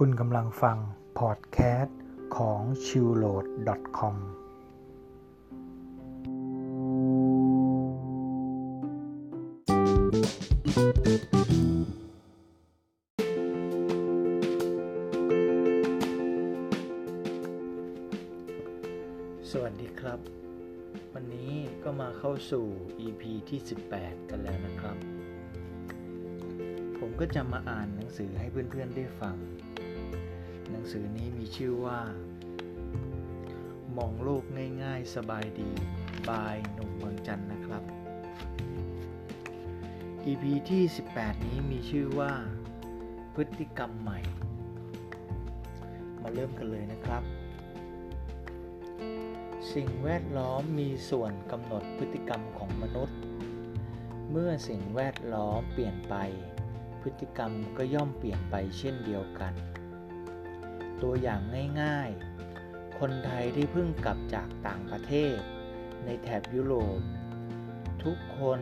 คุณกำลังฟังพอดแคสต์ของ c h i l l o a d c o m สวัสดีครับ วันนี้ก็มาเข้าสู่ EP ที่ 18 กันแล้วนะครับ ผมก็จะมาอ่านหนังสือให้เพื่อนๆได้ฟัง งสือนี้มีชื่อว่า มองโลกง่ายๆ สบายดี บายหนุ่มเมืองจันนะครับ EP ที่ 18 นี้มีชื่อว่า พฤติกรรมใหม่ มาเริ่มกันเลยนะครับ สิ่งแวดล้อมมีส่วนกำหนดพฤติกรรมของมนุษย์ เมื่อสิ่งแวดล้อมเปลี่ยนไปพฤติกรรมก็ย่อมเปลี่ยนไปเช่นเดียวกัน ตัวอย่างง่ายๆ คนไทยที่เพิ่งกลับจากต่างประเทศ ในแถบยุโรป ทุกคน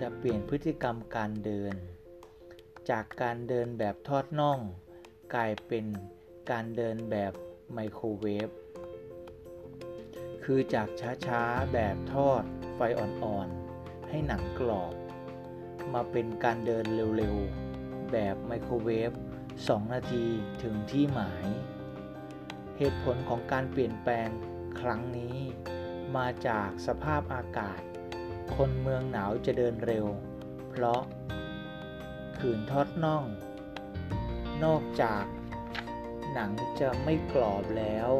จะเปลี่ยนพฤติกรรมการเดิน จากการเดินแบบทอดน่อง กลายเป็นการเดินแบบไมโครเวฟ คือจากช้าๆ แบบทอดไฟอ่อนๆ ให้หนังกรอบ มาเป็นการเดินเร็วๆ แบบไมโครเวฟ 2 นาทีถึงที่หมาย เหตุผลของการเปลี่ยนแปลงครั้งนี้ มาจากสภาพอากาศ คนเมืองหนาวจะเดินเร็ว เพราะขืนทอดน่อง นอกจากหนังจะไม่กรอบแล้ว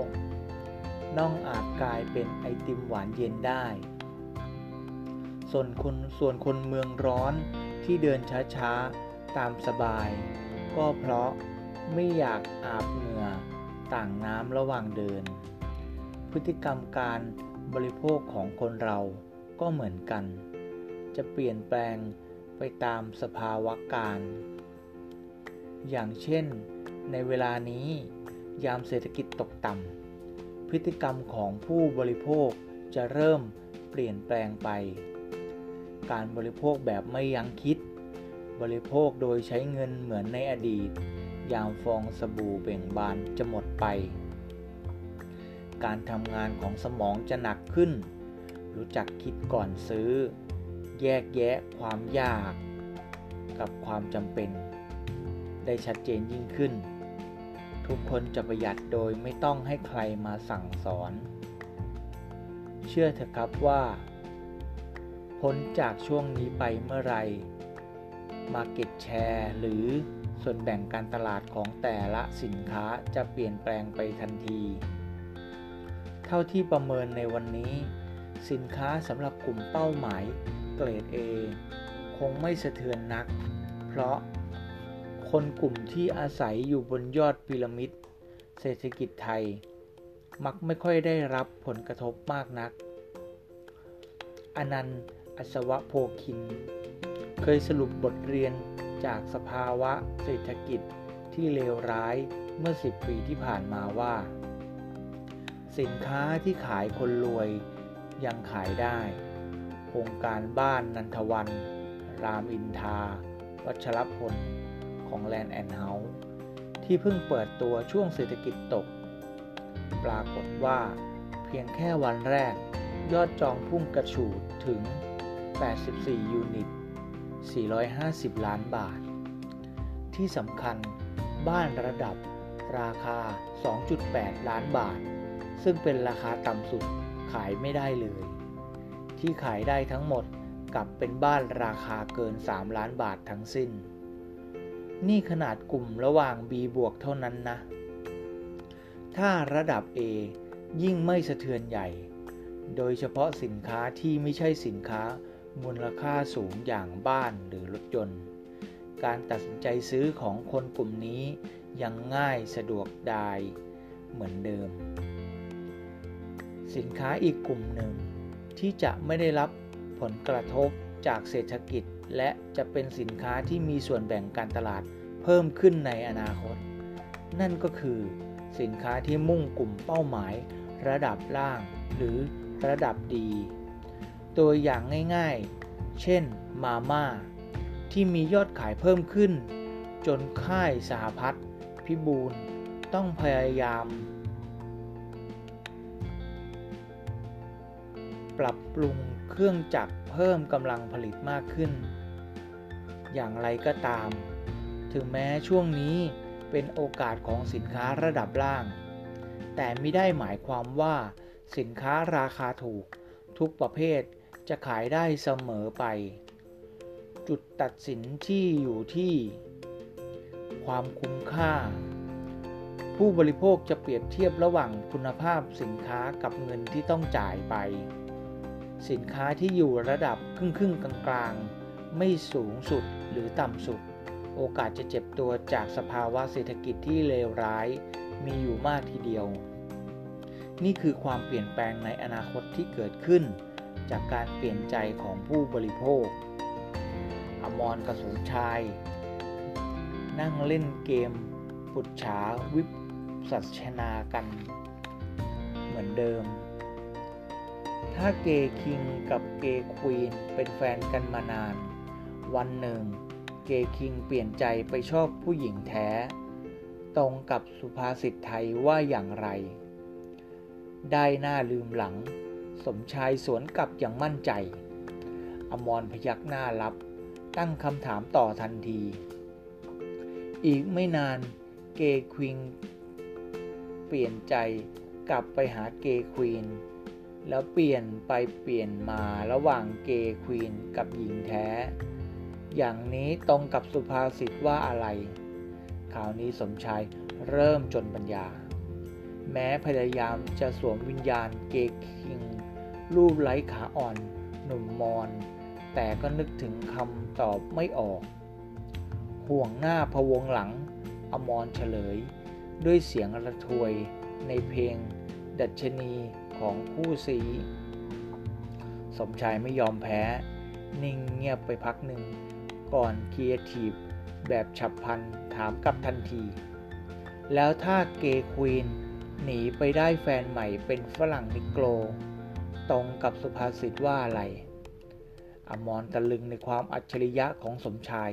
น่องอาจกลายเป็นไอติมหวานเย็นได้ ส่วนคนส่วนคนเมืองร้อนที่เดินช้าๆ ตามสบาย ก็เพราะไม่อยากอาบเหงื่อต่างน้ำระหว่างเดิน พฤติกรรมการบริโภคของคนเราก็เหมือนกัน จะเปลี่ยนแปลงไปตามสภาวะการ อย่างเช่น ในเวลานี้ยามเศรษฐกิจตกต่ำพฤติกรรมของผู้บริโภคจะเริ่มเปลี่ยนแปลงไป การบริโภคแบบไม่ยั้งคิด บริโภคโดยใช้เงินเหมือนในอดีต ยามฟองสบู่เบ่งบานจะหมดไป การทำงานของสมองจะหนักขึ้น รู้จักคิดก่อนซื้อ แยกแยะความยาก กับความจำเป็น ได้ชัดเจนยิ่งขึ้น ทุกคนจะประหยัดโดยไม่ต้องให้ใครมาสั่งสอน เชื่อเถอะครับว่าพ้นจากช่วงนี้ไปเมื่อไร มาเก็ตแชร์หรือส่วนแบ่งการตลาดของแต่ละสินค้าจะเปลี่ยนแปลงไปทันที เท่าที่ประเมินในวันนี้ สินค้าสำหรับกลุ่มเป้าหมายเกรด A คงไม่สะเทือนนัก เพราะคนกลุ่มที่อาศัยอยู่บนยอดพีระมิด เศรษฐกิจไทย มักไม่ค่อยได้รับผลกระทบมากนัก อนันต์ อัศวะโพคิน เคยสรุปบทเรียนจากสภาวะเศรษฐกิจที่เลวร้ายเมื่อ 10 ปีที่ผ่านมาว่า สินค้าที่ขายคนรวยยังขายได้โครงการบ้านนันทวัน รามอินทา วัชรพล ของแลนด์แอนด์เฮาส์ที่เพิ่งเปิดตัวช่วงเศรษฐกิจตก ปรากฏว่าเพียงแค่วันแรกยอดจองพุ่งกระฉูดถึง 84 ยูนิต 450 ล้านบาท ที่สำคัญบ้านระดับราคา 2.8 ล้านบาท ซึ่งเป็นราคาต่ำสุดขายไม่ได้เลย ที่ขายได้ทั้งหมดกลับเป็นบ้านราคาเกิน 3 ล้านบาททั้งสิ้น นี่ขนาดกลุ่มระหว่าง B บวกเท่านั้นนะ ถ้าระดับ A ยิ่งไม่สะเทือนใหญ่ โดยเฉพาะสินค้าที่ไม่ใช่สินค้า มูลค่าสูงอย่างบ้านหรือรถยนต์ การตัดสินใจซื้อของคนกลุ่มนี้ยังง่ายสะดวกดายเหมือนเดิม สินค้าอีกกลุ่มหนึ่ง ที่จะไม่ได้รับผลกระทบจากเศรษฐกิจ และจะเป็นสินค้าที่มีส่วนแบ่งการตลาดเพิ่มขึ้นในอนาคต นั่นก็คือสินค้าที่มุ่งกลุ่มเป้าหมาย ระดับล่างหรือระดับดี ตัวอย่างง่ายๆ เช่น มาม่า ที่มียอดขายเพิ่มขึ้น จนค่ายสหพัฒน์พิบูลต้องพยายาม ปรับปรุงเครื่องจักรเพิ่มกำลังผลิตมากขึ้น อย่างไรก็ตาม ถึงแม้ช่วงนี้เป็นโอกาสของสินค้าระดับล่าง แต่ไม่ได้หมายความว่าสินค้าราคาถูกทุกประเภท จะขายได้เสมอไป จุดตัดสินที่อยู่ที่ ความคุ้มค่า ผู้บริโภคจะเปรียบเทียบระหว่างคุณภาพสินค้ากับเงินที่ต้องจ่ายไป สินค้าที่อยู่ระดับครึ่งครึ่งกลางกลางไม่สูงสุดหรือต่ำสุด โอกาสจะเจ็บตัวจากสภาวะเศรษฐกิจที่เลวร้ายมีอยู่มากทีเดียว นี่คือความเปลี่ยนแปลงในอนาคตที่เกิดขึ้น จากการเปลี่ยนใจของผู้บริโภค อมรกระสุนชาย นั่งเล่นเกม ปุจฉาวิปสัชนากัน เหมือนเดิม ถ้าเกย์คิงกับเกย์ควีนเป็นแฟนกันมานาน วันหนึ่ง เกย์คิงเปลี่ยนใจไปชอบผู้หญิงแท้ ตรงกับสุภาษิตไทยว่าอย่างไร ได้หน้าลืมหลัง สมชายสวนกลับอย่างมั่นใจ อมรพยักหน้ารับ ตั้งคำถามต่อทันที อีกไม่นานเกย์ควีนเปลี่ยนใจกลับไปหาเกย์ควีนแล้วเปลี่ยนไปเปลี่ยนมาระหว่างเกย์ควีนกับหญิงแท้ อย่างนี้ตรงกับสุภาษิตว่าอะไรข่าวนี้สมชายเริ่มจนปัญญา แม้พยายามจะสวมวิญญาณเกย์คิง รูปไร้ขาอ่อนหนุ่มมอน แต่ก็นึกถึงคำตอบไม่ออก ห่วงหน้าพะวงหลัง อมรเฉลย ด้วยเสียงระทวยในเพลง ดัชนีของคู่ซี้ สมชายไม่ยอมแพ้ นิ่งเงียบไปพักหนึ่ง ก่อนครีเอทีฟแบบฉับพลันถามกลับทันที แล้วถ้า gay queen หนีไปได้แฟนใหม่เป็นฝรั่งนิโกร ตรงกับสุภาษิตว่าอะไร อมรตะลึงในความอัจฉริยะของสมชาย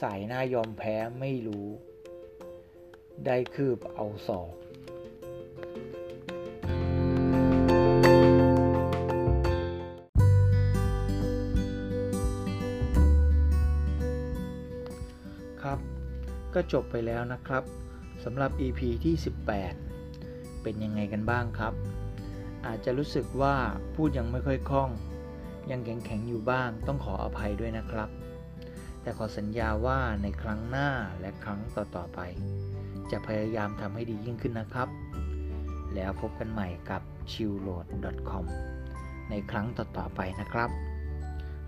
สายหน้ายอมแพ้ไม่รู้ ได้คืบเอาศอกครับ ก็จบไปแล้วนะครับสำหรับ EP ที่ 18 เป็นยังไงกันบ้างครับ อาจจะรู้สึกว่าพูดยังไม่ค่อยคล่อง ยังแข็งๆอยู่บ้างต้องขออภัยด้วยนะครับ แต่ขอสัญญาว่าในครั้งหน้าและครั้งต่อๆไป จะพยายามทำให้ดียิ่งขึ้นนะครับ แล้วพบกันใหม่กับ chillload.com ในครั้งต่อๆไปนะครับ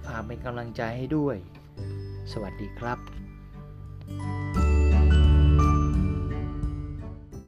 ฝากเป็นกำลังใจให้ด้วย สวัสดีครับ